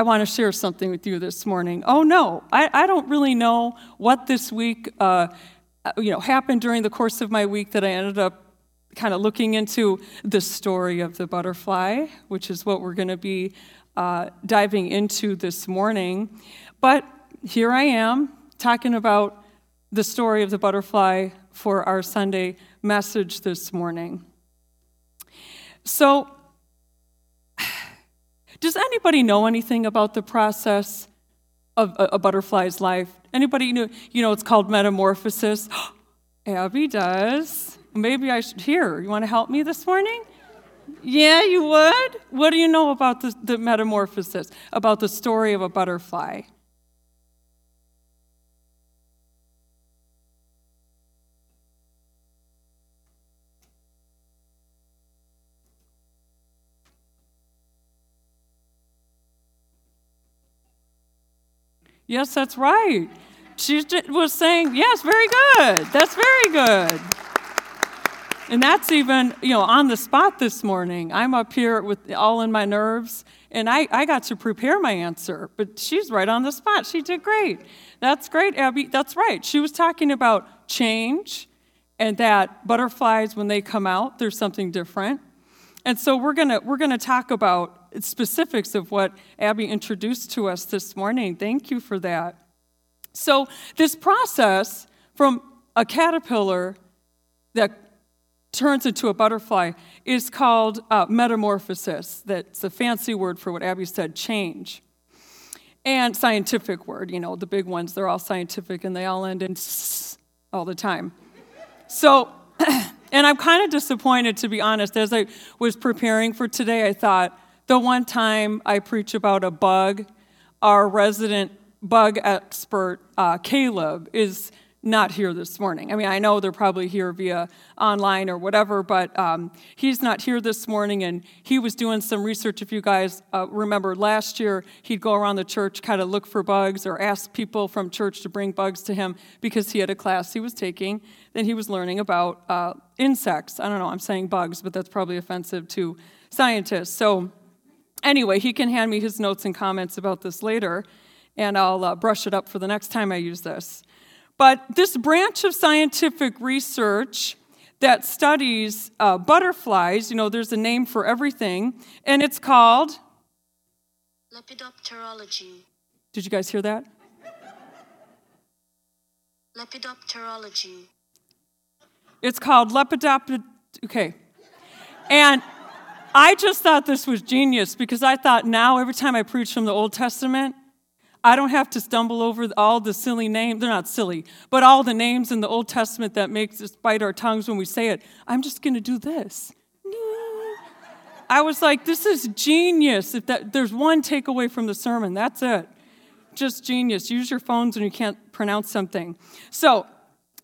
I want to share something with you this morning. Oh no, I, I don't really know what this week, uh, you know, happened during the course of my week that I ended up kind of looking into the story of the butterfly, which is what we're going to be uh, diving into this morning. But here I am talking about the story of the butterfly for our Sunday message this morning. So, does anybody know anything about the process of a, a butterfly's life? Anybody know? You know, it's called metamorphosis. Abby does. Maybe I should hear. You want to help me this morning? Yeah, you would? What do you know about the, the metamorphosis, about the story of a butterfly? Yes, that's right. She was saying, yes, very good. That's very good. And that's even, you know, on the spot this morning. I'm up here with all in my nerves, and I, I got to prepare my answer, but she's right on the spot. She did great. That's great, Abby. That's right. She was talking about change and that butterflies, when they come out, there's something different. And so we're to we're to talk about specifics of what Abby introduced to us this morning. Thank you for that. So, this process from a caterpillar that turns into a butterfly is called uh, metamorphosis. That's a fancy word for what Abby said, change. And scientific word, you know, the big ones, they're all scientific and they all end in s all the time. So, and I'm kind of disappointed, to be honest. As I was preparing for today, I thought the one time I preach about a bug, our resident bug expert, uh, Caleb, is not here this morning. I mean, I know they're probably here via online or whatever, but um, he's not here this morning, and he was doing some research. If you guys uh, remember last year, he'd go around the church, kind of look for bugs or ask people from church to bring bugs to him because he had a class he was taking. Then he was learning about uh, insects. I don't know, I'm saying bugs, but that's probably offensive to scientists. So, anyway, he can hand me his notes and comments about this later, and I'll uh, brush it up for the next time I use this. But this branch of scientific research that studies uh, butterflies, you know, there's a name for everything, and it's called Lepidopterology. Did you guys hear that? Lepidopterology. It's called Lepidopter. Okay. And I just thought this was genius because I thought now every time I preach from the Old Testament, I don't have to stumble over all the silly names. They're not silly, but all the names in the Old Testament that makes us bite our tongues when we say it. I'm just going to do this. I was like, this is genius. If that, there's one takeaway from the sermon, that's it. Just genius. Use your phones when you can't pronounce something. So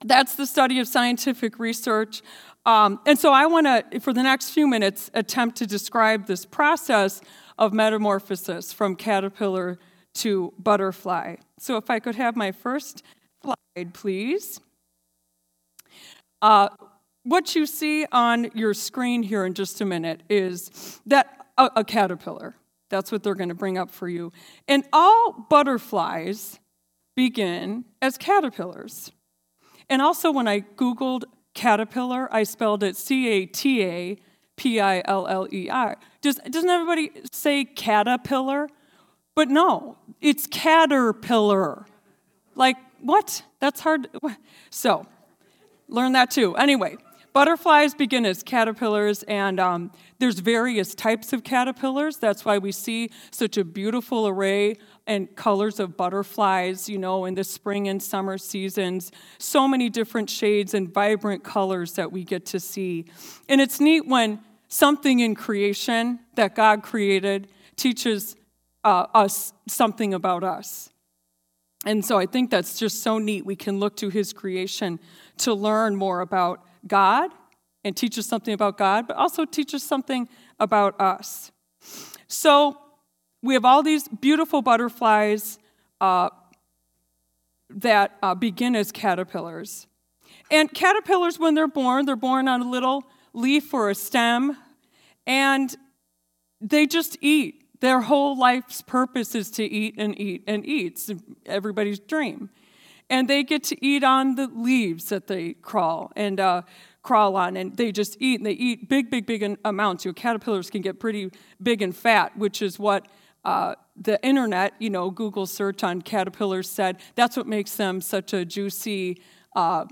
that's the study of scientific research. Um, and so I want to, for the next few minutes, attempt to describe this process of metamorphosis from caterpillar to butterfly. So if I could have my first slide, please. Uh, what you see on your screen here in just a minute is that a, a caterpillar. That's what they're going to bring up for you. And all butterflies begin as caterpillars. And also, when I Googled caterpillar, I spelled it C A T A P I L L E R. Does, doesn't everybody say caterpillar? But no, it's caterpillar. Like, what? That's hard. So, learn that too. Anyway, butterflies begin as caterpillars, and um, there's various types of caterpillars. That's why we see such a beautiful array and colors of butterflies, you know, in the spring and summer seasons. So many different shades and vibrant colors that we get to see. And it's neat when something in creation that God created teaches uh, us something about us. And so I think that's just so neat. We can look to his creation to learn more about God and teach us something about God, but also teach us something about us. So we have all these beautiful butterflies uh, that uh, begin as caterpillars. And caterpillars, when they're born, they're born on a little leaf or a stem, and they just eat Their whole life's purpose is to eat and eat and eat. It's everybody's dream. And they get to eat on the leaves that they crawl and uh, crawl on, and they just eat, and they eat big, big, big amounts. Your caterpillars can get pretty big and fat, which is what uh, the internet, you know, Google search on caterpillars said that's what makes them such a juicy uh,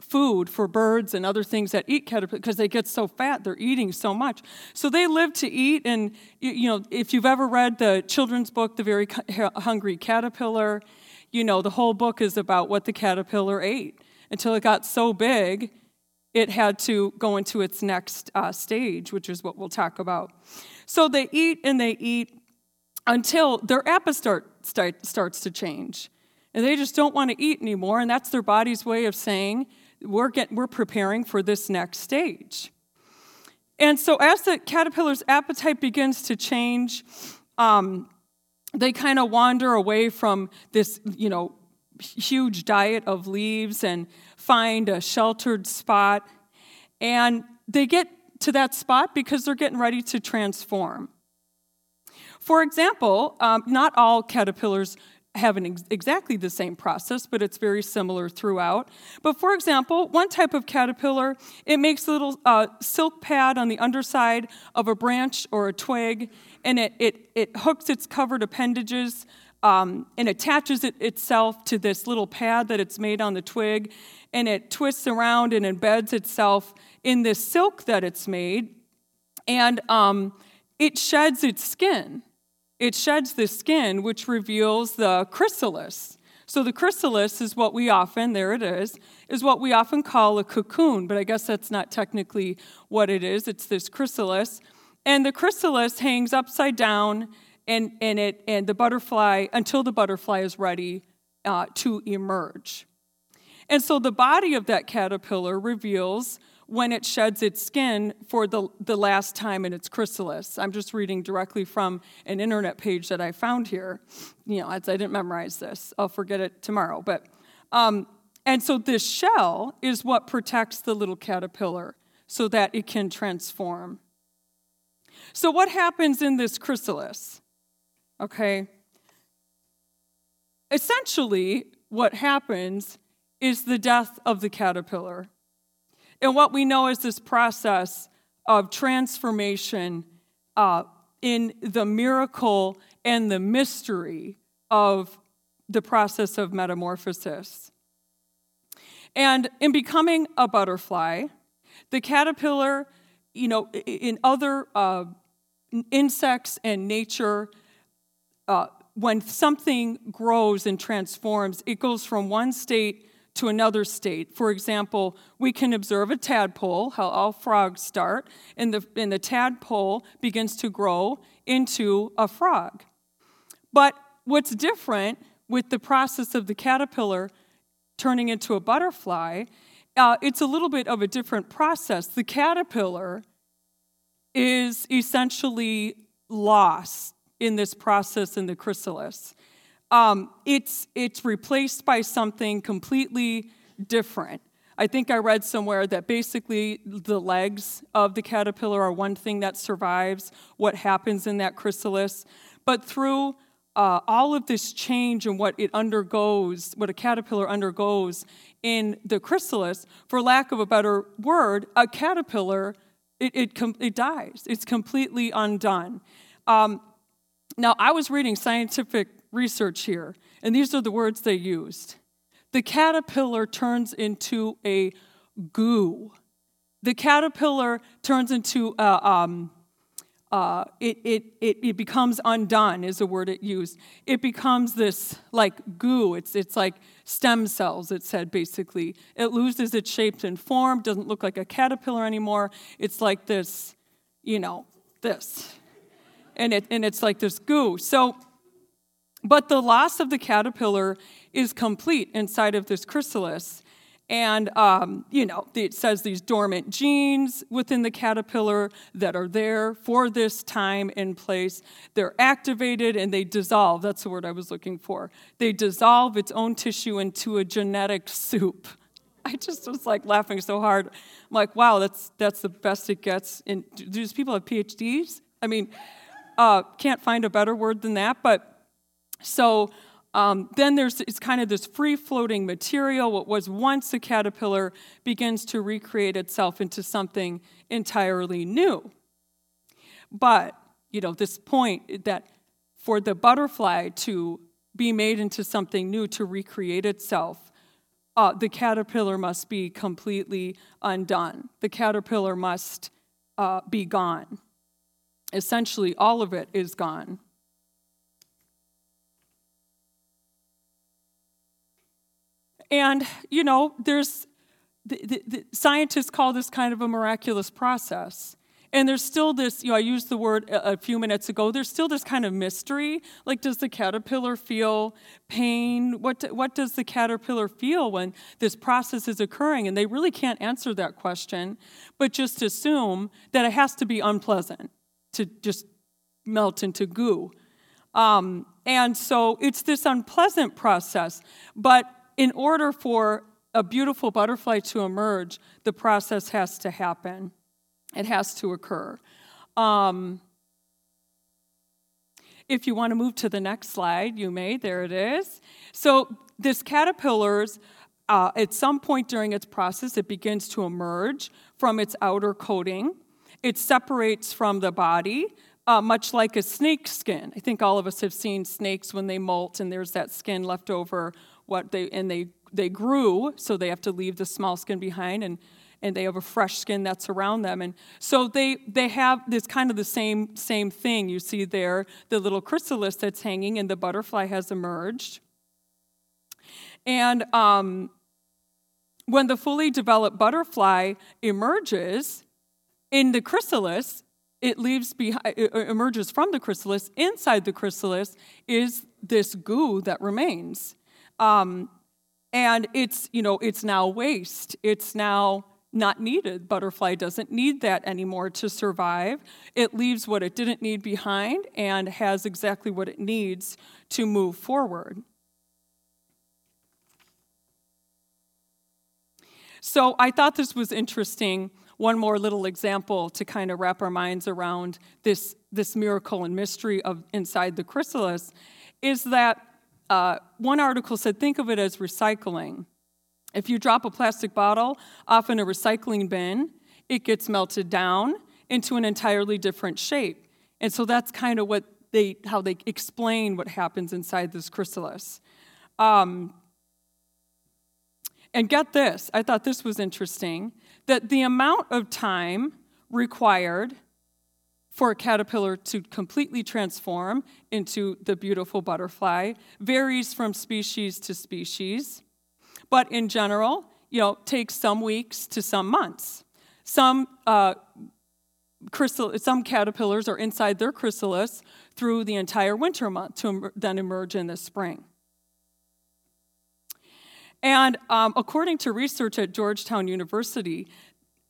food for birds and other things that eat caterpillars because they get so fat they're eating so much. So they live to eat and you know if you've ever read the children's book the very hungry caterpillar you know the whole book is about what the caterpillar ate. Until it got so big it had to go into its next uh, stage which is what we'll talk about. So they eat and they eat until their appetite start, start, starts to change and they just don't want to eat anymore and that's their body's way of saying we're, get, we're preparing for this next stage. And so, as the caterpillar's appetite begins to change, um, they kind of wander away from this, you know, huge diet of leaves and find a sheltered spot. And they get to that spot because they're getting ready to transform. For example, um, not all caterpillars have an ex- exactly the same process, but it's very similar throughout. But for example, one type of caterpillar, it makes a little uh, silk pad on the underside of a branch or a twig, and it, it, it hooks its covered appendages um, and attaches it itself to this little pad that it's made on the twig, and it twists around and embeds itself in this silk that it's made, and um, it sheds its skin it sheds the skin, which reveals the chrysalis. So the chrysalis is what we often, there it is, is what we often call a cocoon, but I guess that's not technically what it is. It's this chrysalis. And the chrysalis hangs upside down and, and, it, and the butterfly, until the butterfly is ready uh, to emerge. And so the body of that caterpillar reveals when it sheds its skin for the, the last time in its chrysalis. I'm just reading directly from an internet page that I found here. You know, I didn't memorize this. I'll forget it tomorrow. But um, and so this shell is what protects the little caterpillar so that it can transform. So what happens in this chrysalis? Okay. Essentially, what happens is the death of the caterpillar. And what we know is this process of transformation uh, in the miracle and the mystery of the process of metamorphosis. And in becoming a butterfly, the caterpillar, you know, in other uh, insects and nature, uh, when something grows and transforms, it goes from one state to another state. For example, we can observe a tadpole, how all frogs start, and the, and the tadpole begins to grow into a frog. But what's different with the process of the caterpillar turning into a butterfly, uh, it's a little bit of a different process. The caterpillar is essentially lost in this process in the chrysalis um, it's, it's replaced by something completely different. I think I read somewhere that basically the legs of the caterpillar are one thing that survives what happens in that chrysalis. But through uh, all of this change and what it undergoes, what a caterpillar undergoes in the chrysalis, for lack of a better word, a caterpillar, it, it, com- it dies. It's completely undone. Um, now, I was reading scientific research here, and these are the words they used. The caterpillar turns into a goo. The caterpillar turns into a, um, uh, it, it, it, it becomes undone, is the word it used. It becomes this like goo. It's, it's like stem cells, it said basically. It loses its shape and form, doesn't look like a caterpillar anymore. It's like this, you know, this. And, it, and it's like this goo. So but the loss of the caterpillar is complete inside of this chrysalis. And, um, you know, it says these dormant genes within the caterpillar that are there for this time and place. They're activated and they dissolve. That's the word I was looking for. They dissolve its own tissue into a genetic soup. I just was like laughing so hard. I'm like, wow, that's, that's the best it gets. And do these people have PhDs? I mean, Uh, can't find a better word than that, but so um, then there's it's kind of this free floating material. What was once a caterpillar begins to recreate itself into something entirely new. But, you know, this point that for the butterfly to be made into something new, to recreate itself, uh, the caterpillar must be completely undone. The caterpillar must uh, be gone. Essentially, all of it is gone. And, you know, there's, the, the, the, scientists call this kind of a miraculous process. And there's still this, you know, I used the word a, a, few minutes ago, there's still this kind of mystery. Like, does the caterpillar feel pain? What, what does the caterpillar feel when this process is occurring? And they really can't answer that question, but just assume that it has to be unpleasant to just melt into goo. Um, and so it's this unpleasant process, but in order for a beautiful butterfly to emerge, the process has to happen. It has to occur. Um, if you want to move to the next slide, you may. There it is. So, this caterpillar's, uh, at some point during its process, it begins to emerge from its outer coating. It separates from the body, uh, much like a snake skin. I think all of us have seen snakes when they molt, and there's that skin left over what they and they they grew, so they have to leave the small skin behind and and they have a fresh skin that's around them. And so they they have this kind of the same same thing you see there the little chrysalis that's hanging and the butterfly has emerged. And um, when the fully developed butterfly emerges in the chrysalis it leaves behind it emerges from the chrysalis. Inside the chrysalis is this goo that remains um, and it's, you know, it's now waste. It's now not needed. Butterfly doesn't need that anymore to survive. It leaves what it didn't need behind and has exactly what it needs to move forward. So I thought this was interesting. One more little example to kind of wrap our minds around this, this miracle and mystery of inside the chrysalis is that uh, one article said, think of it as recycling. If you drop a plastic bottle off in a recycling bin, it gets melted down into an entirely different shape. And so that's kind of what they, how they explain what happens inside this chrysalis. Um, and get this, I thought this was interesting that the amount of time required for a caterpillar to completely transform into the beautiful butterfly varies from species to species, but in general, you know, takes some weeks to some months. Some uh, crystal, some caterpillars are inside their chrysalis through the entire winter month to then emerge in the spring. And um, according to research at Georgetown University,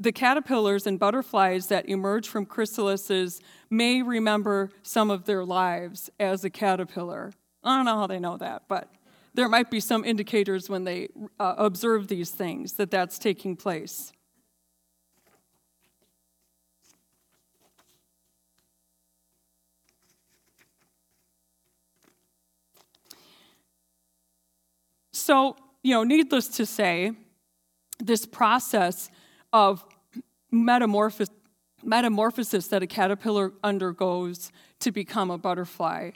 the caterpillars and butterflies that emerge from chrysalises may remember some of their lives as a caterpillar. I don't know how they know that, but there might be some indicators when they uh, observe these things that that's taking place. So, you know, needless to say, this process of metamorphosis, metamorphosis that a caterpillar undergoes to become a butterfly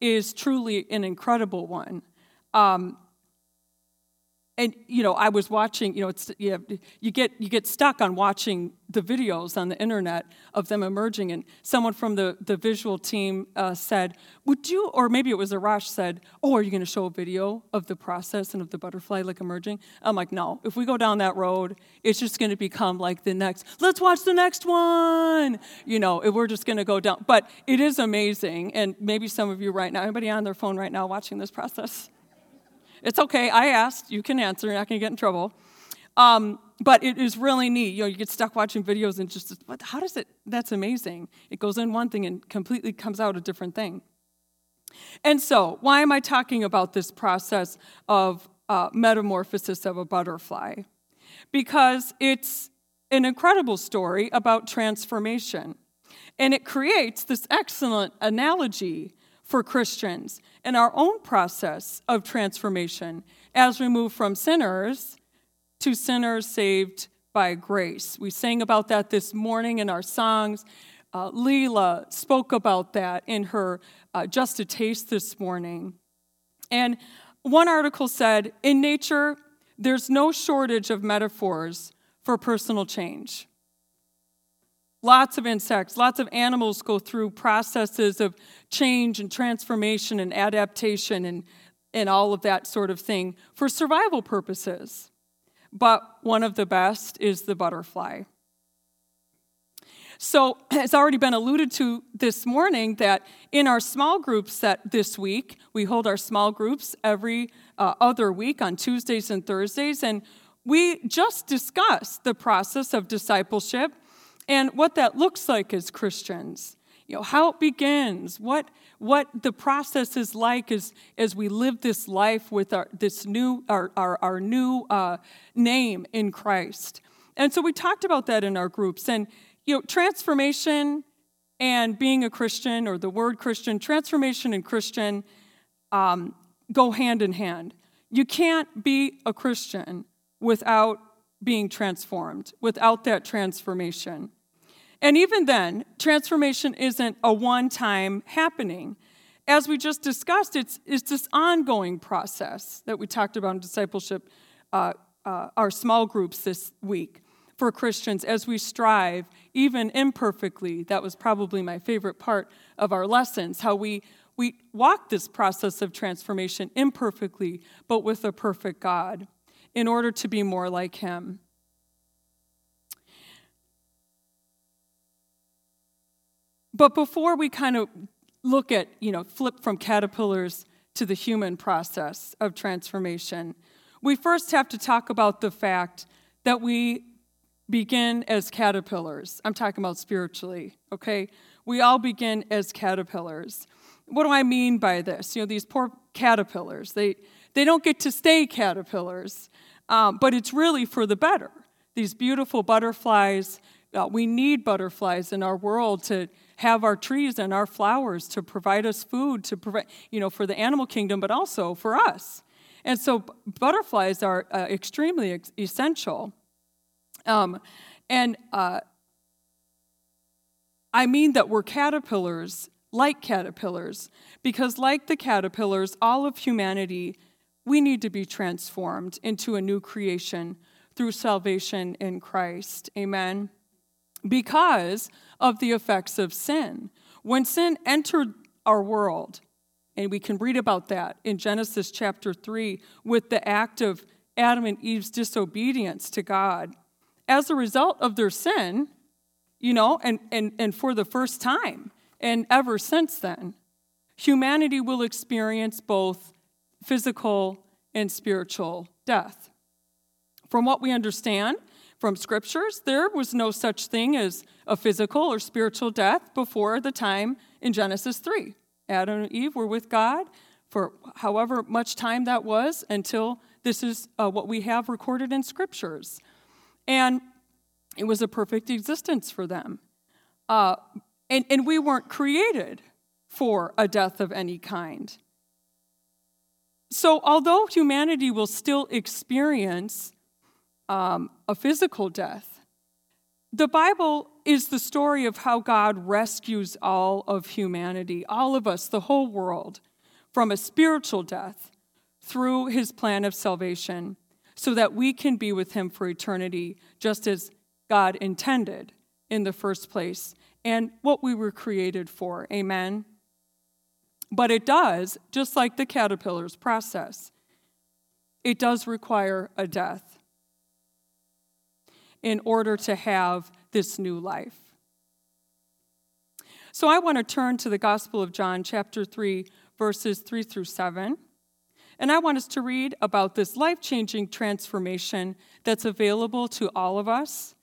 is truly an incredible one. Um, and you know i was watching you know it's you, have, you get you get stuck on watching the videos on the internet of them emerging. And someone from the, the visual team uh, said would you or maybe it was arash said oh are you going to show a video of the process and of the butterfly like emerging? I'm like no. If we go down that road it's just going to become like the next let's watch the next one. You know we're just going to go down. But it is amazing. And maybe some of you right now anybody on their phone right now watching this process it's okay. I asked. You can answer. You're not to get in trouble. Um, but it is really neat. You know, you get stuck watching videos and just, what, how does it, that's amazing. It goes in one thing and completely comes out a different thing. And so, why am I talking about this process of uh, metamorphosis of a butterfly? Because it's an incredible story about transformation. And it creates this excellent analogy for Christians in our own process of transformation as we move from sinners to sinners saved by grace. We sang about that this morning in our songs. Uh, Leela spoke about that in her uh, Just a Taste this morning. And one article said In nature, there's no shortage of metaphors for personal change. Lots of insects, lots of animals go through processes of change and transformation and adaptation and, and all of that sort of thing for survival purposes. But one of the best is the butterfly. So, it's already been alluded to this morning that in our small groups that this week, we hold our small groups every uh, other week on Tuesdays and Thursdays, and we just discussed the process of discipleship and what that looks like as Christians. You know, how it begins, what, what the process is like as, as we live this life with our, this new, our, our, our new uh, name in Christ. And so we talked about that in our groups. And, you know, transformation and being a Christian, or the word Christian, transformation and Christian um, go hand in hand. You can't be a Christian without being transformed, without that transformation. And even then, transformation isn't a one time happening. As we just discussed, it's, it's this ongoing process that we talked about in discipleship, uh, uh, our small groups this week for Christians as we strive, even imperfectly. That was probably my favorite part of our lessons, how we, we walk this process of transformation imperfectly, but with a perfect God in order to be more like Him. But before we kind of look at, you know, flip from caterpillars to the human process of transformation, we first have to talk about the fact that we begin as caterpillars. I'm talking about spiritually, okay? We all begin as caterpillars. What do I mean by this? You know, these poor caterpillars, they, they don't get to stay caterpillars, um, but it's really for the better. These beautiful butterflies, we need butterflies in our world to have our trees and our flowers to provide us food to provide, you know, for the animal kingdom, but also for us. And so butterflies are uh, extremely ex- essential. Um, and uh, I mean that we're caterpillars, like caterpillars, because like the caterpillars, all of humanity, we need to be transformed into a new creation through salvation in Christ. Amen. Because of the effects of sin. When sin entered our world, and we can read about that in Genesis chapter 3 with the act of Adam and Eve's disobedience to God. As a result of their sin, you know, and, and, and for the first time, and ever since then, humanity will experience both physical and spiritual death. From what we understand, from scriptures, there was no such thing as a physical or spiritual death before the time in Genesis 3. Adam and Eve were with God for however much time that was until this is uh, what we have recorded in scriptures. And it was a perfect existence for them. Uh, and, and we weren't created for a death of any kind. So, although humanity will still experience um, a physical death. The Bible is the story of how God rescues all of humanity, all of us, the whole world, from a spiritual death through his plan of salvation so that we can be with him for eternity, just as God intended in the first place and what we were created for. Amen. But it does, just like the caterpillar's process, it does require a death in order to have this new life. So I want to turn to the Gospel of John, chapter 3, verses 3 through 7. And I want us to read about this life changing transformation that's available to all of us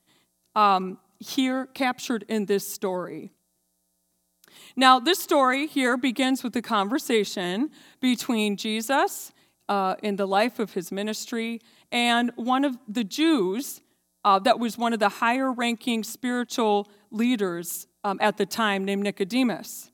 um, here, captured in this story. Now, this story here begins with a conversation between Jesus uh, in the life of his ministry and one of the Jews uh, that was one of the higher ranking spiritual leaders um, at the time named Nicodemus.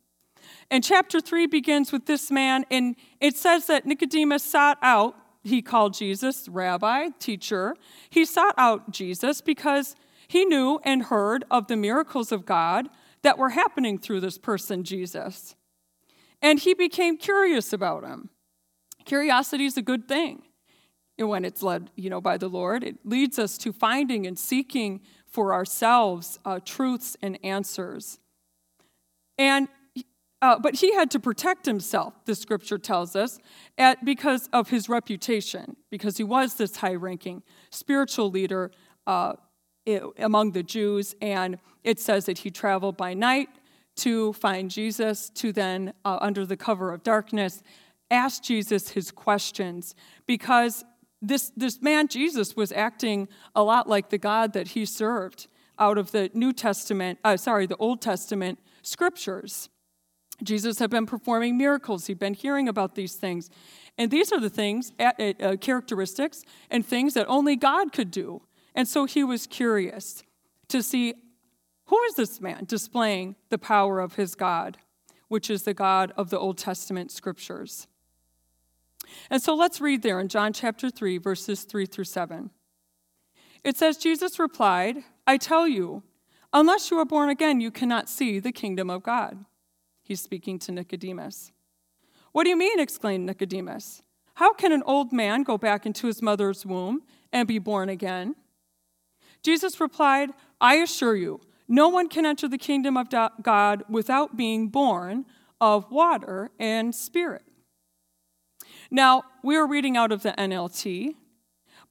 And chapter 3 begins with this man, and it says that Nicodemus sought out, he called Jesus rabbi, teacher. He sought out Jesus because he knew and heard of the miracles of God that were happening through this person, Jesus. And he became curious about him. Curiosity is a good thing when it's led, you know, by the Lord. It leads us to finding and seeking for ourselves uh, truths and answers. And uh, but he had to protect himself, the scripture tells us, at, because of his reputation, because he was this high ranking spiritual leader uh, among the Jews. And it says that he traveled by night to find Jesus, to then, uh, under the cover of darkness, ask Jesus his questions, because this, this man, Jesus, was acting a lot like the God that he served out of the New Testament, uh, sorry, the Old Testament scriptures. Jesus had been performing miracles. He'd been hearing about these things. And these are the things, uh, characteristics, and things that only God could do. And so he was curious to see who is this man displaying the power of his God, which is the God of the Old Testament scriptures. And so let's read there in John chapter 3, verses 3 through 7. It says, Jesus replied, I tell you, unless you are born again, you cannot see the kingdom of God. He's speaking to Nicodemus. What do you mean? exclaimed Nicodemus. How can an old man go back into his mother's womb and be born again? Jesus replied, I assure you, no one can enter the kingdom of God without being born of water and spirit. Now, we are reading out of the NLT,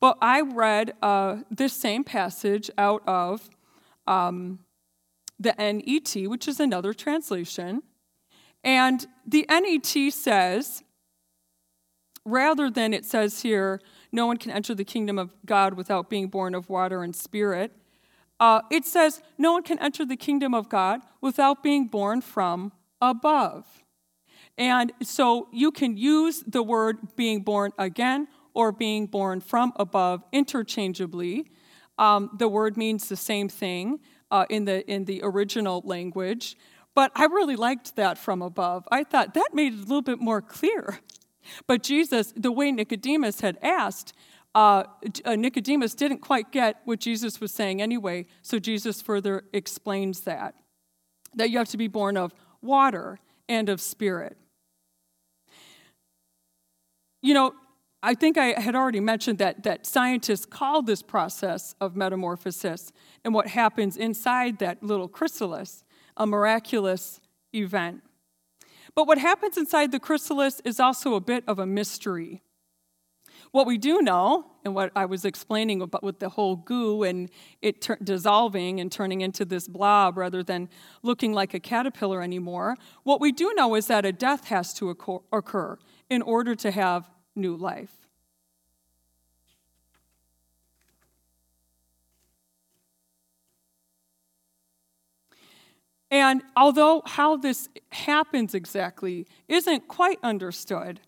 but I read uh, this same passage out of um, the NET, which is another translation. And the NET says, rather than it says here, no one can enter the kingdom of God without being born of water and spirit, uh, it says, no one can enter the kingdom of God without being born from above. And so you can use the word being born again or being born from above interchangeably. Um, the word means the same thing uh, in, the, in the original language. But I really liked that from above. I thought that made it a little bit more clear. But Jesus, the way Nicodemus had asked, uh, uh, Nicodemus didn't quite get what Jesus was saying anyway, so Jesus further explains that. That you have to be born of water and of spirit. You know, I think I had already mentioned that, that scientists call this process of metamorphosis and what happens inside that little chrysalis a miraculous event. But what happens inside the chrysalis is also a bit of a mystery. What we do know, and what I was explaining about with the whole goo and it ter- dissolving and turning into this blob rather than looking like a caterpillar anymore, what we do know is that a death has to occur in order to have new life. And although how this happens exactly isn't quite understood,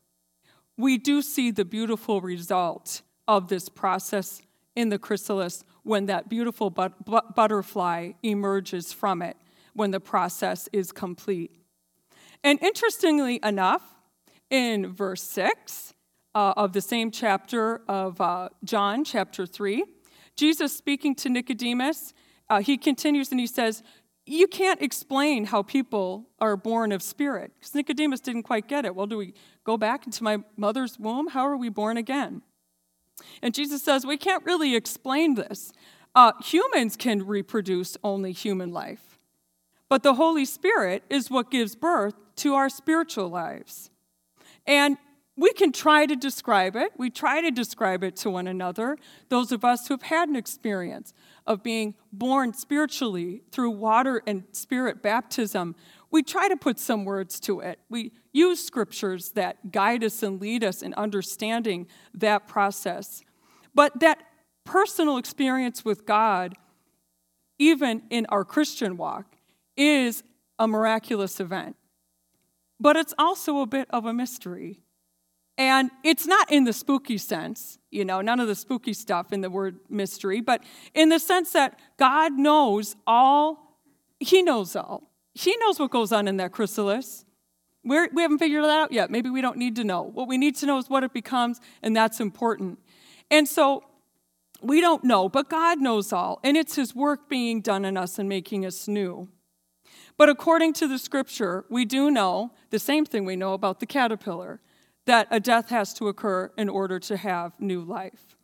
we do see the beautiful result of this process in the chrysalis when that beautiful but- but butterfly emerges from it when the process is complete. And interestingly enough, in verse 6 uh, of the same chapter of uh, John, chapter 3, Jesus speaking to Nicodemus, uh, he continues and he says, you can't explain how people are born of spirit because Nicodemus didn't quite get it. Well, do we go back into my mother's womb? How are we born again? And Jesus says, We can't really explain this. Uh, humans can reproduce only human life, but the Holy Spirit is what gives birth to our spiritual lives. And we can try to describe it. We try to describe it to one another, those of us who have had an experience of being born spiritually through water and spirit baptism. We try to put some words to it. We use scriptures that guide us and lead us in understanding that process. But that personal experience with God, even in our Christian walk, is a miraculous event. But it's also a bit of a mystery. And it's not in the spooky sense, you know, none of the spooky stuff in the word mystery, but in the sense that God knows all He knows all. He knows what goes on in that chrysalis. We're, we haven't figured that out yet. Maybe we don't need to know. What we need to know is what it becomes, and that's important. And so we don't know, but God knows all, and it's His work being done in us and making us new. But according to the scripture, we do know the same thing we know about the caterpillar that a death has to occur in order to have new life.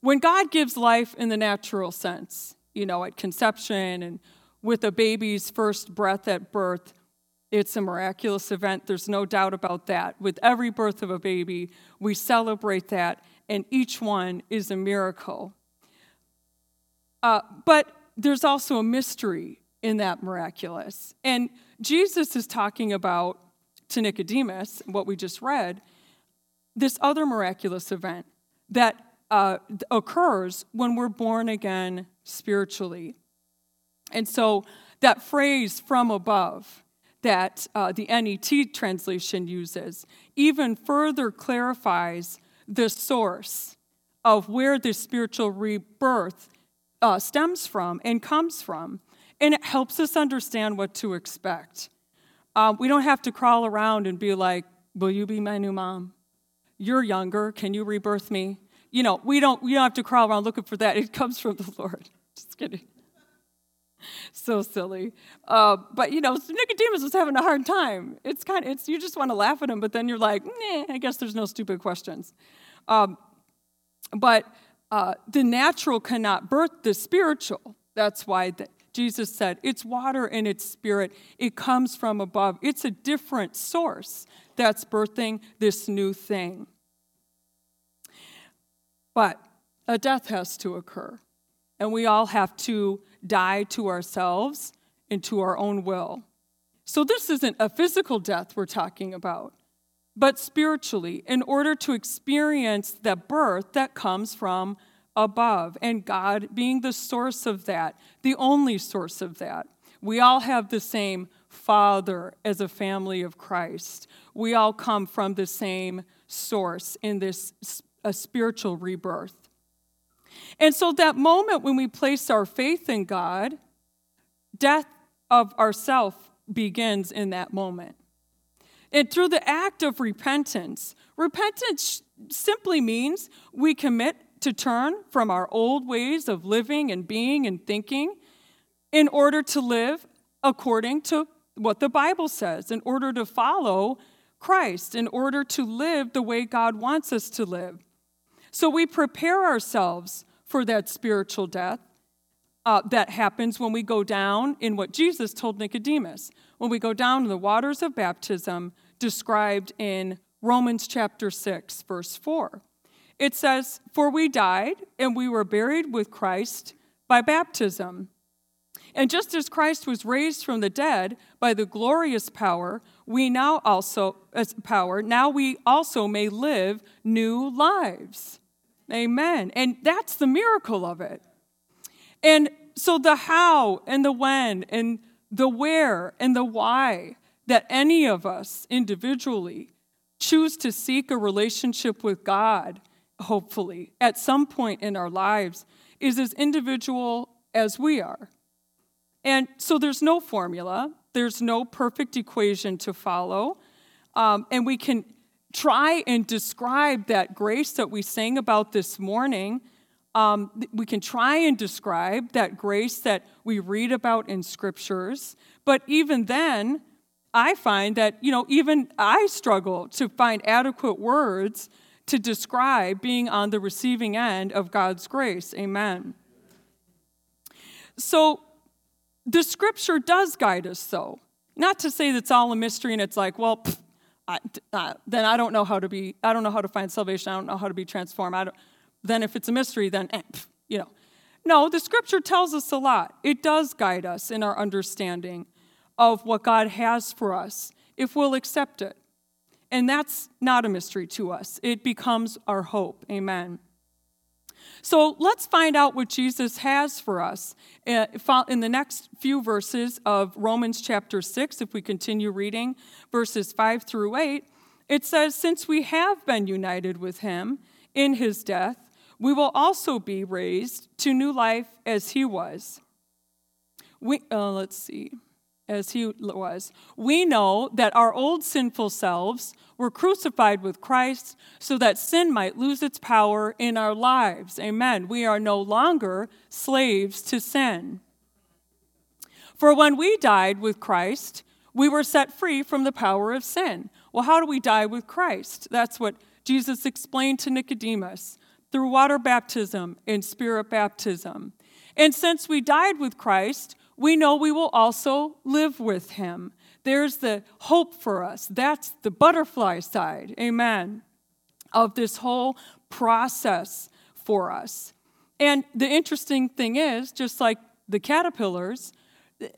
When God gives life in the natural sense, you know, at conception and with a baby's first breath at birth, it's a miraculous event. There's no doubt about that. With every birth of a baby, we celebrate that, and each one is a miracle. Uh, but there's also a mystery in that miraculous. And Jesus is talking about to Nicodemus, what we just read, this other miraculous event that uh, occurs when we're born again spiritually. And so that phrase from above that uh, the NET translation uses even further clarifies the source of where this spiritual rebirth uh, stems from and comes from. And it helps us understand what to expect. Uh, we don't have to crawl around and be like, Will you be my new mom? You're younger. Can you rebirth me? You know, we don't, we don't have to crawl around looking for that. It comes from the Lord. Just kidding. so silly. Uh, but you know, Nicodemus was having a hard time. It's kind of, it's you just want to laugh at him, but then you're like, nah, I guess there's no stupid questions. Um, but uh, the natural cannot birth the spiritual. That's why the, Jesus said it's water and it's spirit. It comes from above. It's a different source that's birthing this new thing. But a death has to occur, and we all have to die to ourselves and to our own will. So, this isn't a physical death we're talking about, but spiritually, in order to experience the birth that comes from above, and God being the source of that, the only source of that. We all have the same Father as a family of Christ. We all come from the same source in this a spiritual rebirth. And so, that moment when we place our faith in God, death of ourself begins in that moment. And through the act of repentance, repentance simply means we commit to turn from our old ways of living and being and thinking in order to live according to what the Bible says, in order to follow Christ, in order to live the way God wants us to live. So we prepare ourselves for that spiritual death uh, that happens when we go down in what Jesus told Nicodemus, when we go down in the waters of baptism described in Romans chapter 6, verse 4. It says, For we died and we were buried with Christ by baptism. And just as Christ was raised from the dead by the glorious power, we now also, as power, now we also may live new lives. Amen. And that's the miracle of it. And so the how and the when and the where and the why that any of us individually choose to seek a relationship with God hopefully, at some point in our lives, is as individual as we are. And so there's no formula, there's no perfect equation to follow. Um, and we can try and describe that grace that we sang about this morning. Um, we can try and describe that grace that we read about in scriptures. But even then, I find that, you know, even I struggle to find adequate words to describe being on the receiving end of God's grace. Amen. So the scripture does guide us, though. Not to say that's all a mystery and it's like, well, pff, I, uh, then I don't know how to be, I don't know how to find salvation. I don't know how to be transformed. I don't, then if it's a mystery, then, eh, pff, you know. No, the scripture tells us a lot. It does guide us in our understanding of what God has for us if we'll accept it. And that's not a mystery to us. It becomes our hope. Amen. So let's find out what Jesus has for us uh, in the next few verses of Romans chapter 6. If we continue reading verses 5 through 8, it says, Since we have been united with him in his death, we will also be raised to new life as he was. we, uh, let's see, as he was, we know that our old sinful selves were crucified with Christ so that sin might lose its power in our lives. Amen. We are no longer slaves to sin. For when we died with Christ, we were set free from the power of sin. Well, how do we die with Christ? That's what Jesus explained to Nicodemus through water baptism and spirit baptism. And since we died with Christ, we know we will also live with him. There's the hope for us. That's the butterfly side, amen, of this whole process for us. And the interesting thing is, just like the caterpillars,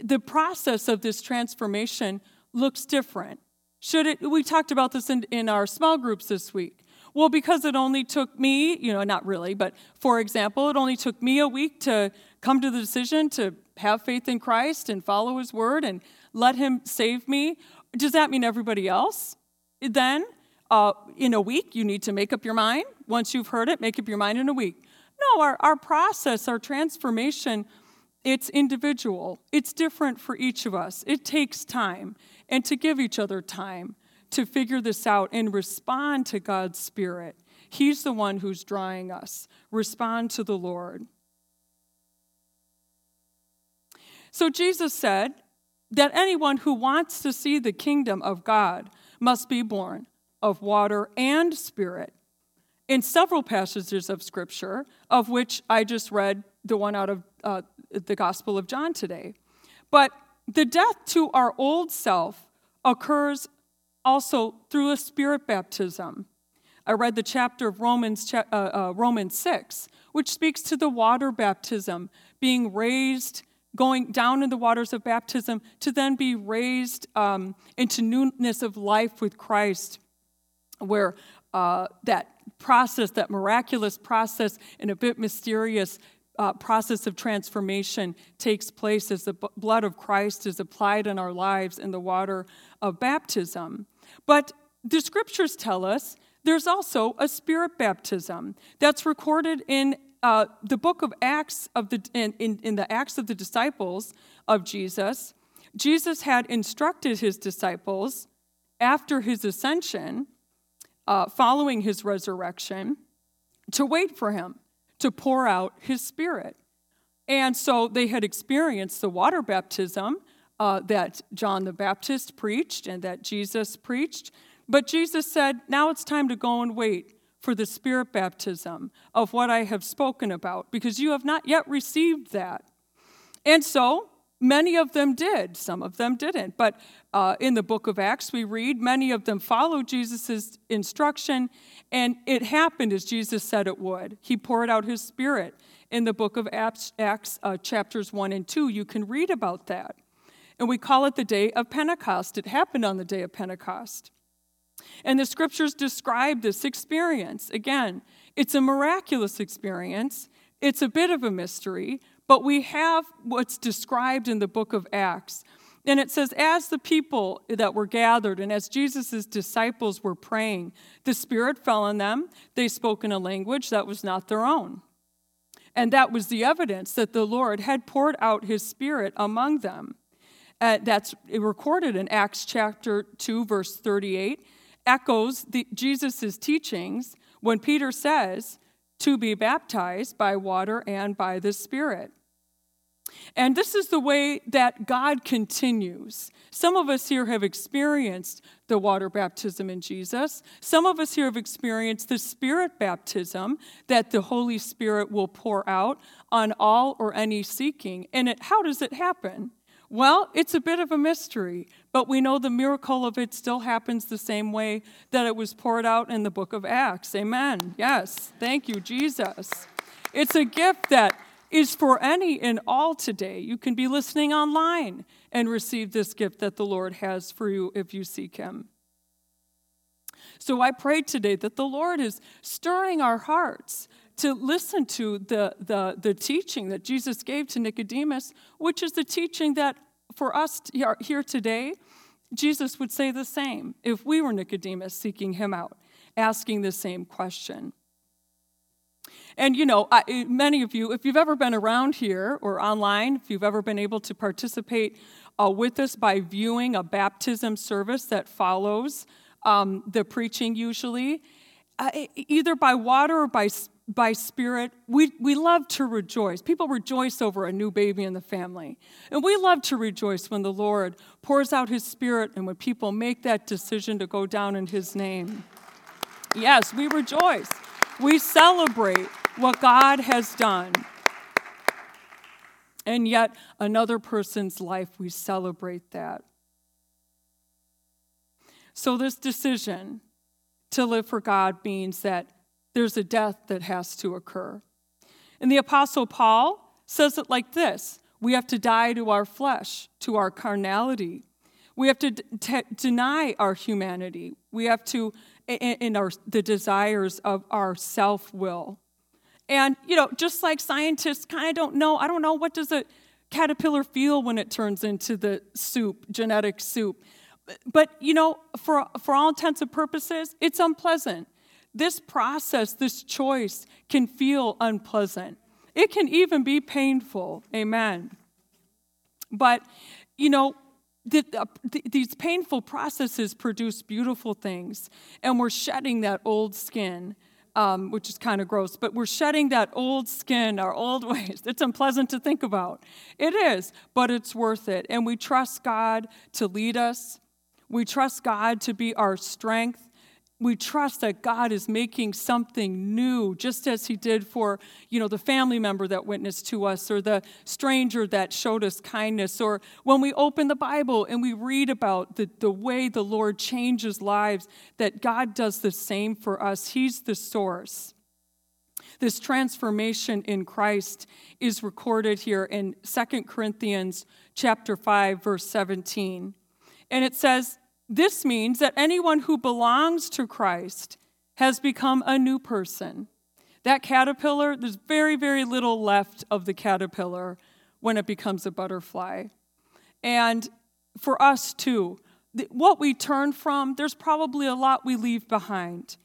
the process of this transformation looks different. Should it, we talked about this in, in our small groups this week. Well, because it only took me, you know, not really, but for example, it only took me a week to come to the decision to have faith in Christ and follow his word and let him save me. Does that mean everybody else? Then, uh, in a week, you need to make up your mind. Once you've heard it, make up your mind in a week. No, our, our process, our transformation, it's individual. It's different for each of us. It takes time. And to give each other time to figure this out and respond to God's Spirit. He's the one who's drawing us. Respond to the Lord. So Jesus said that anyone who wants to see the kingdom of God must be born of water and spirit. In several passages of Scripture, of which I just read the one out of uh, the Gospel of John today. But the death to our old self occurs also through a spirit baptism. I read the chapter of Romans, uh, uh, Romans 6, which speaks to the water baptism, being raised, going down in the waters of baptism, to then be raised um, into newness of life with Christ, where uh, that process, that miraculous process, and a bit mysterious uh, process of transformation takes place as the b- blood of Christ is applied in our lives in the water of baptism. But the scriptures tell us there's also a spirit baptism that's recorded in uh, the book of Acts of the in, in, in the Acts of the disciples of Jesus. Jesus had instructed his disciples after his ascension, uh, following his resurrection, to wait for him to pour out his spirit. And so they had experienced the water baptism uh, that John the Baptist preached and that Jesus preached. But Jesus said, Now it's time to go and wait for the Spirit baptism of what I have spoken about, because you have not yet received that. And so many of them did, some of them didn't. But uh, in the book of Acts, we read many of them followed Jesus' instruction, and it happened as Jesus said it would. He poured out his Spirit. In the book of Acts, uh, chapters 1 and 2, you can read about that and we call it the day of Pentecost. It happened on the day of Pentecost. And the scriptures describe this experience. Again, it's a miraculous experience, it's a bit of a mystery, but we have what's described in the book of Acts. And it says, as the people that were gathered and as Jesus' disciples were praying, the Spirit fell on them. They spoke in a language that was not their own. And that was the evidence that the Lord had poured out his Spirit among them uh, that's recorded in Acts chapter 2, verse 38, echoes Jesus' teachings when Peter says to be baptized by water and by the Spirit. And this is the way that God continues. Some of us here have experienced the water baptism in Jesus. Some of us here have experienced the Spirit baptism that the Holy Spirit will pour out on all or any seeking. And it, how does it happen? Well, it's a bit of a mystery, but we know the miracle of it still happens the same way that it was poured out in the book of Acts. Amen. Yes. Thank you, Jesus. It's a gift that is for any and all today. You can be listening online and receive this gift that the Lord has for you if you seek Him. So I pray today that the Lord is stirring our hearts to listen to the, the, the teaching that Jesus gave to Nicodemus, which is the teaching that for us here today, Jesus would say the same if we were Nicodemus seeking him out, asking the same question. And you know, I, many of you, if you've ever been around here or online, if you've ever been able to participate uh, with us by viewing a baptism service that follows um, the preaching, usually, uh, either by water or by by spirit, we, we love to rejoice. People rejoice over a new baby in the family. And we love to rejoice when the Lord pours out his spirit and when people make that decision to go down in his name. Yes, we rejoice. We celebrate what God has done. And yet, another person's life, we celebrate that. So, this decision to live for God means that there's a death that has to occur. And the Apostle Paul says it like this we have to die to our flesh, to our carnality. We have to deny our humanity. We have to, in our, the desires of our self will. And, you know, just like scientists kind of don't know, I don't know, what does a caterpillar feel when it turns into the soup, genetic soup? But, you know, for, for all intents and purposes, it's unpleasant. This process, this choice can feel unpleasant. It can even be painful. Amen. But, you know, the, uh, the, these painful processes produce beautiful things, and we're shedding that old skin. Um, which is kind of gross, but we're shedding that old skin, our old ways. It's unpleasant to think about. It is, but it's worth it. And we trust God to lead us. We trust God to be our strength we trust that God is making something new, just as He did for, you know, the family member that witnessed to us, or the stranger that showed us kindness, or when we open the Bible and we read about the, the way the Lord changes lives, that God does the same for us. He's the source. This transformation in Christ is recorded here in 2 Corinthians chapter 5 verse 17. And it says, this means that anyone who belongs to Christ has become a new person. That caterpillar, there's very, very little left of the caterpillar when it becomes a butterfly. And for us too, what we turn from, there's probably a lot we leave behind,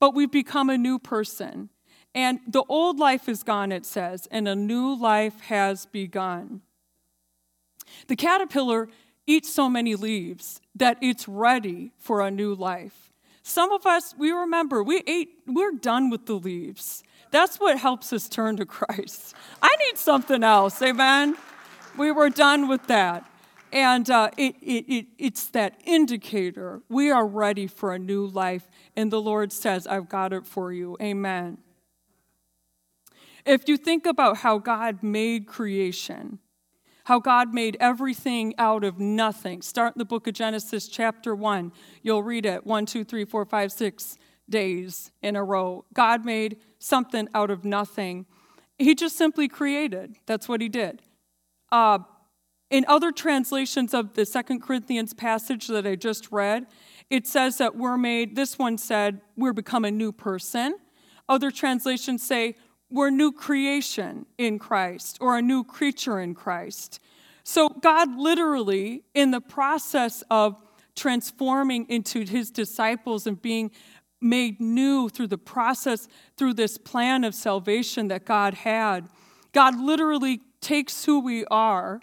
but we've become a new person. And the old life is gone, it says, and a new life has begun. The caterpillar eats so many leaves that it's ready for a new life. Some of us, we remember, we ate, we're done with the leaves. That's what helps us turn to Christ. I need something else, amen? We were done with that. And uh, it, it, it, it's that indicator. We are ready for a new life. And the Lord says, I've got it for you. Amen. If you think about how God made creation, how God made everything out of nothing. Start in the book of Genesis, chapter 1. You'll read it one, two, three, four, five, six days in a row. God made something out of nothing. He just simply created. That's what he did. Uh, in other translations of the Second Corinthians passage that I just read, it says that we're made, this one said, we're become a new person. Other translations say we're new creation in Christ or a new creature in Christ. So, God literally, in the process of transforming into his disciples and being made new through the process, through this plan of salvation that God had, God literally takes who we are,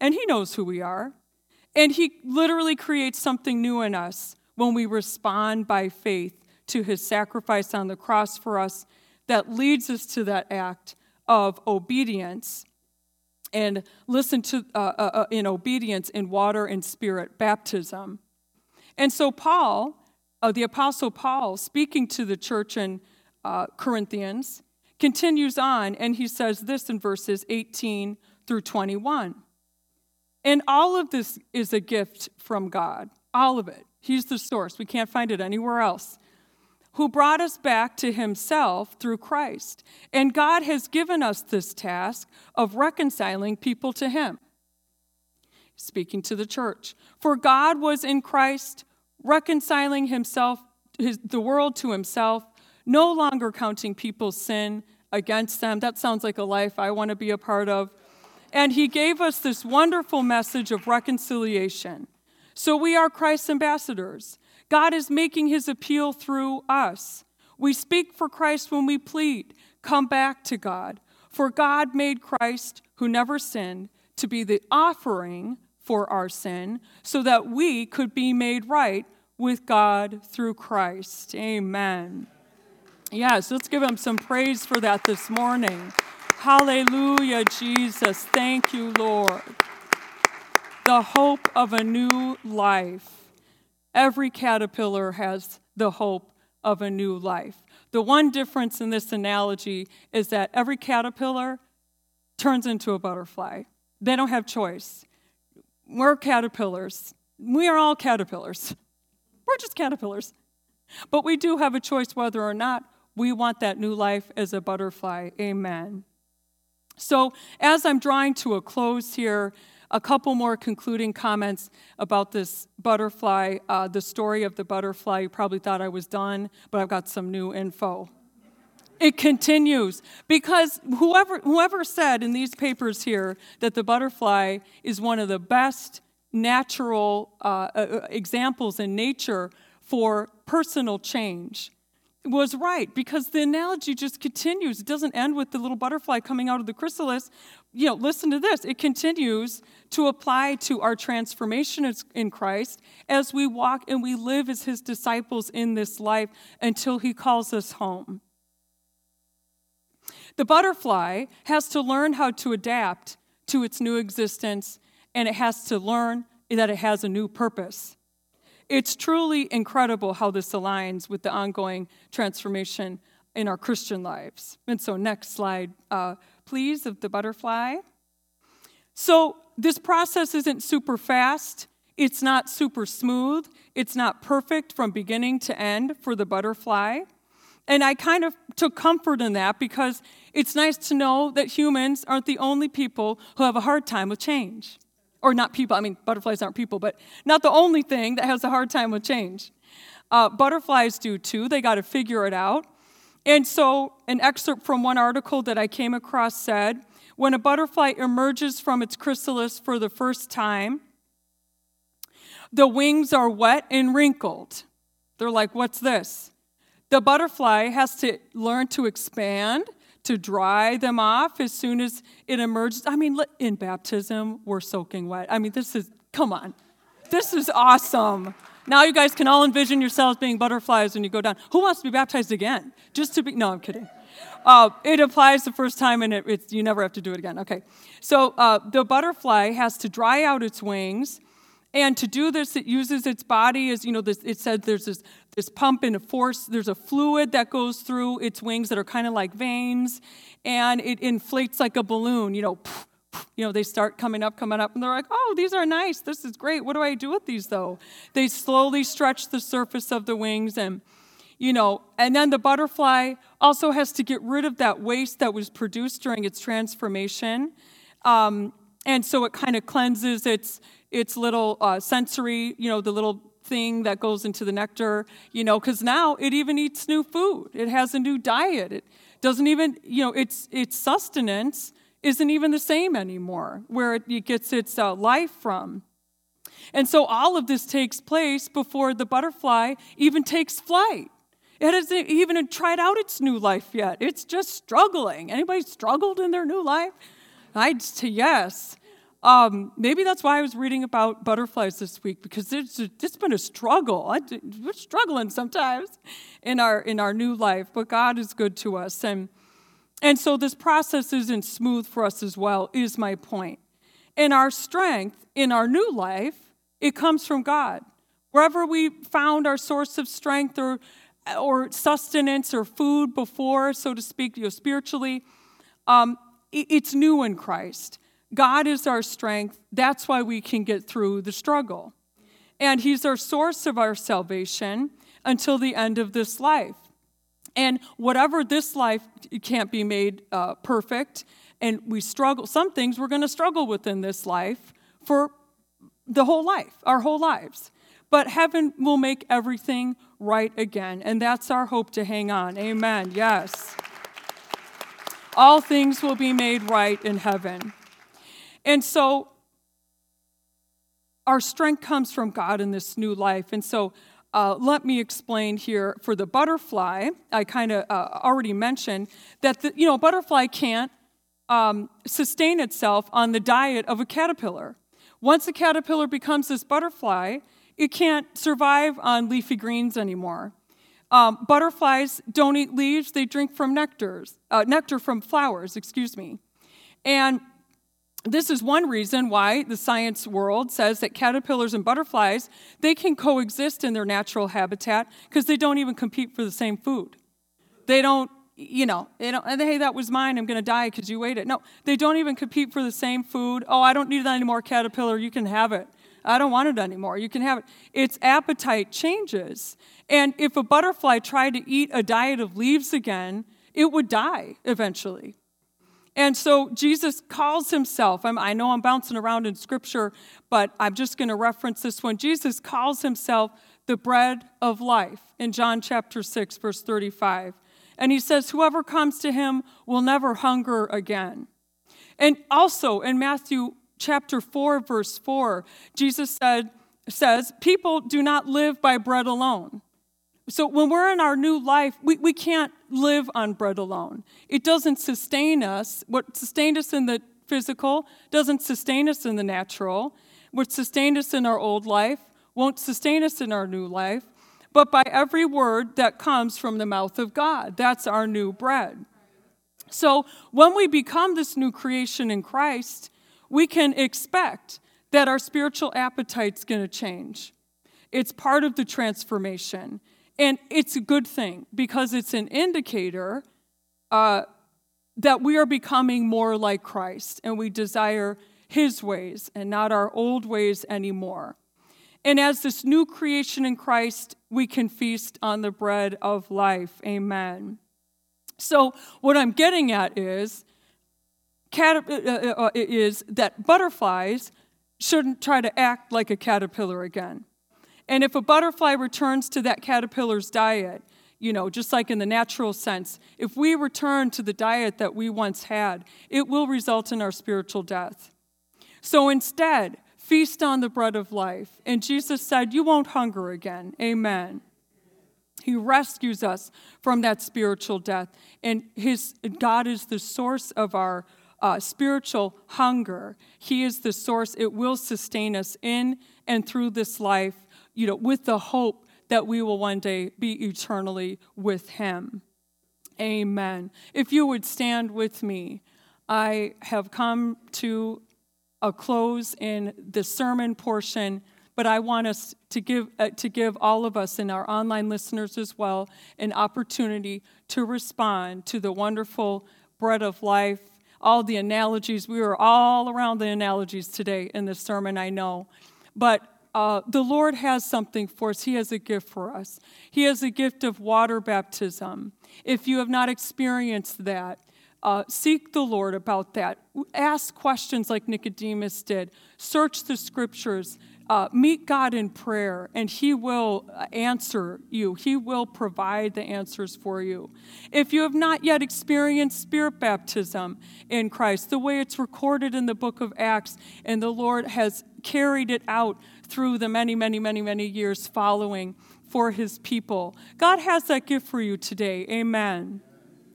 and he knows who we are, and he literally creates something new in us when we respond by faith to his sacrifice on the cross for us that leads us to that act of obedience and listen to uh, uh, uh, in obedience in water and spirit baptism. And so, Paul, uh, the Apostle Paul, speaking to the church in uh, Corinthians, continues on and he says this in verses 18 through 21. And all of this is a gift from God, all of it. He's the source. We can't find it anywhere else who brought us back to himself through Christ. And God has given us this task of reconciling people to him. Speaking to the church. For God was in Christ reconciling himself his, the world to himself, no longer counting people's sin against them. That sounds like a life I want to be a part of. And he gave us this wonderful message of reconciliation. So we are Christ's ambassadors. God is making his appeal through us. We speak for Christ when we plead. come back to God. For God made Christ, who never sinned, to be the offering for our sin, so that we could be made right with God through Christ. Amen. Yes, let's give him some praise for that this morning. Hallelujah, Jesus. Thank you, Lord. The hope of a new life. Every caterpillar has the hope of a new life. The one difference in this analogy is that every caterpillar turns into a butterfly. They don't have choice. We're caterpillars. We are all caterpillars. We're just caterpillars. But we do have a choice whether or not we want that new life as a butterfly. Amen. So, as I'm drawing to a close here, a couple more concluding comments about this butterfly, uh, the story of the butterfly. You probably thought I was done, but I've got some new info. It continues because whoever, whoever said in these papers here that the butterfly is one of the best natural uh, uh, examples in nature for personal change was right because the analogy just continues. It doesn't end with the little butterfly coming out of the chrysalis. You know, listen to this. It continues to apply to our transformation in Christ as we walk and we live as his disciples in this life until he calls us home. The butterfly has to learn how to adapt to its new existence and it has to learn that it has a new purpose. It's truly incredible how this aligns with the ongoing transformation in our Christian lives. And so, next slide, uh, please, of the butterfly. So, this process isn't super fast, it's not super smooth, it's not perfect from beginning to end for the butterfly. And I kind of took comfort in that because it's nice to know that humans aren't the only people who have a hard time with change or not people, I mean, butterflies aren't people, but not the only thing that has a hard time with change. Uh, butterflies do too, they got to figure it out. And so, an excerpt from one article that I came across said when a butterfly emerges from its chrysalis for the first time, the wings are wet and wrinkled. They're like, what's this? The butterfly has to learn to expand to dry them off as soon as it emerges. I mean, in baptism, we're soaking wet. I mean, this is, come on. This is awesome. Now you guys can all envision yourselves being butterflies when you go down. Who wants to be baptized again? Just to be, no, I'm kidding. Uh, it applies the first time and it, you never have to do it again. Okay. So uh, the butterfly has to dry out its wings. And to do this, it uses its body as, you know, this, it said there's this this pump and a force. There's a fluid that goes through its wings that are kind of like veins, and it inflates like a balloon. You know, you know, they start coming up, coming up, and they're like, "Oh, these are nice. This is great. What do I do with these though?" They slowly stretch the surface of the wings, and you know, and then the butterfly also has to get rid of that waste that was produced during its transformation. Um, and so it kind of cleanses its its little uh, sensory, you know, the little thing that goes into the nectar, you know, because now it even eats new food. It has a new diet. It doesn't even, you know, its, its sustenance isn't even the same anymore, where it, gets its uh, life from. And so all of this takes place before the butterfly even takes flight. It hasn't even tried out its new life yet. It's just struggling. Anybody struggled in their new life? I'd say yes. Um, maybe that's why I was reading about butterflies this week because it's, it's been a struggle. I, we're struggling sometimes in our in our new life, but God is good to us, and and so this process isn't smooth for us as well. Is my point. And our strength in our new life, it comes from God. Wherever we found our source of strength or or sustenance or food before, so to speak, you know, spiritually, um, it's new in Christ. God is our strength. That's why we can get through the struggle. And He's our source of our salvation until the end of this life. And whatever this life can't be made uh, perfect, and we struggle, some things we're going to struggle with in this life for the whole life, our whole lives. But heaven will make everything right again. And that's our hope to hang on. Amen. Yes. All things will be made right in heaven. And so our strength comes from God in this new life. And so uh, let me explain here for the butterfly. I kind of uh, already mentioned that the, you know butterfly can't um, sustain itself on the diet of a caterpillar. Once a caterpillar becomes this butterfly, it can't survive on leafy greens anymore. Um, butterflies don't eat leaves; they drink from nectars, uh, nectar from flowers. Excuse me, and this is one reason why the science world says that caterpillars and butterflies they can coexist in their natural habitat because they don't even compete for the same food. They don't you know they don't hey that was mine i'm going to die because you ate it. No they don't even compete for the same food. Oh i don't need it anymore caterpillar you can have it i don't want it anymore you can have it its appetite changes and if a butterfly tried to eat a diet of leaves again it would die eventually and so Jesus calls himself, I'm, i know I'm bouncing around in scripture, but I'm just going to reference this one. Jesus calls himself the bread of life in John chapter 6, verse 35. And he says, Whoever comes to him will never hunger again. And also in Matthew chapter 4, verse 4, Jesus said, says, People do not live by bread alone so when we're in our new life, we, we can't live on bread alone. It doesn't sustain us. What sustained us in the physical doesn't sustain us in the natural. What sustained us in our old life won't sustain us in our new life, but by every word that comes from the mouth of God. That's our new bread. So when we become this new creation in Christ, we can expect that our spiritual appetite's going to change. It's part of the transformation. And it's a good thing because it's an indicator uh, that we are becoming more like Christ and we desire his ways and not our old ways anymore. And as this new creation in Christ, we can feast on the bread of life. Amen. So, what I'm getting at is, cat- uh, uh, uh is that butterflies shouldn't try to act like a caterpillar again. And if a butterfly returns to that caterpillar's diet, you know, just like in the natural sense, if we return to the diet that we once had, it will result in our spiritual death. So instead, feast on the bread of life. And Jesus said, You won't hunger again. Amen. He rescues us from that spiritual death. And his, God is the source of our uh, spiritual hunger. He is the source. It will sustain us in and through this life you know, with the hope that we will one day be eternally with Him. Amen. If you would stand with me, I have come to a close in the sermon portion, but I want us to give, uh, to give all of us and our online listeners as well an opportunity to respond to the wonderful bread of life, all the analogies. We were all around the analogies today in the sermon, I know. But uh, the Lord has something for us. He has a gift for us. He has a gift of water baptism. If you have not experienced that, uh, seek the Lord about that. Ask questions like Nicodemus did. Search the scriptures. Uh, meet God in prayer, and He will answer you. He will provide the answers for you. If you have not yet experienced spirit baptism in Christ, the way it's recorded in the book of Acts, and the Lord has carried it out through the many, many, many, many years following for his people. God has that gift for you today. Amen.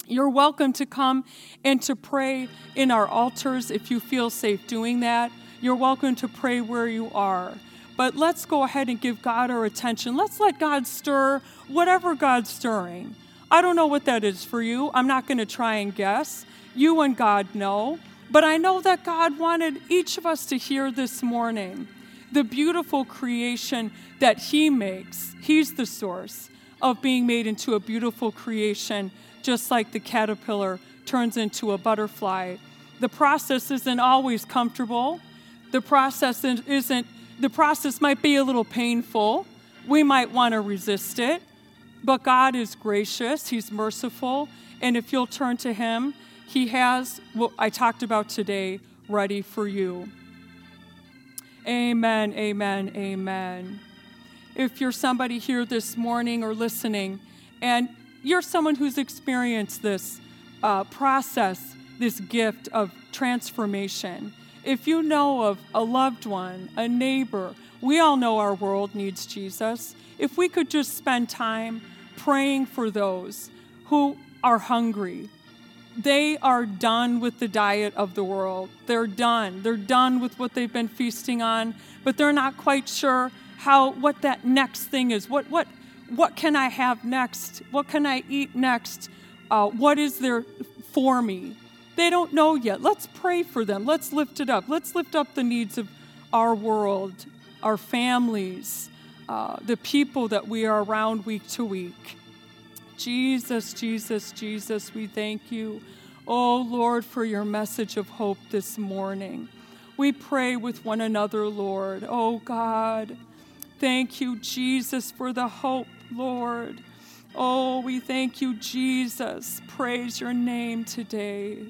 You're welcome to come and to pray in our altars if you feel safe doing that. You're welcome to pray where you are. But let's go ahead and give God our attention. Let's let God stir whatever God's stirring. I don't know what that is for you. I'm not going to try and guess. You and God know. But I know that God wanted each of us to hear this morning the beautiful creation that He makes. He's the source of being made into a beautiful creation, just like the caterpillar turns into a butterfly. The process isn't always comfortable. The process isn't, the process might be a little painful. We might want to resist it, but God is gracious, He's merciful, and if you'll turn to Him, He has what I talked about today ready for you. Amen, amen, amen. If you're somebody here this morning or listening, and you're someone who's experienced this uh, process, this gift of transformation, if you know of a loved one, a neighbor, we all know our world needs Jesus. If we could just spend time praying for those who are hungry, they are done with the diet of the world. They're done. They're done with what they've been feasting on, but they're not quite sure how what that next thing is. What what what can I have next? What can I eat next? Uh, what is there for me? They don't know yet. Let's pray for them. Let's lift it up. Let's lift up the needs of our world, our families, uh, the people that we are around week to week. Jesus, Jesus, Jesus, we thank you. Oh Lord, for your message of hope this morning. We pray with one another, Lord. Oh God, thank you, Jesus, for the hope, Lord. Oh, we thank you, Jesus. Praise your name today.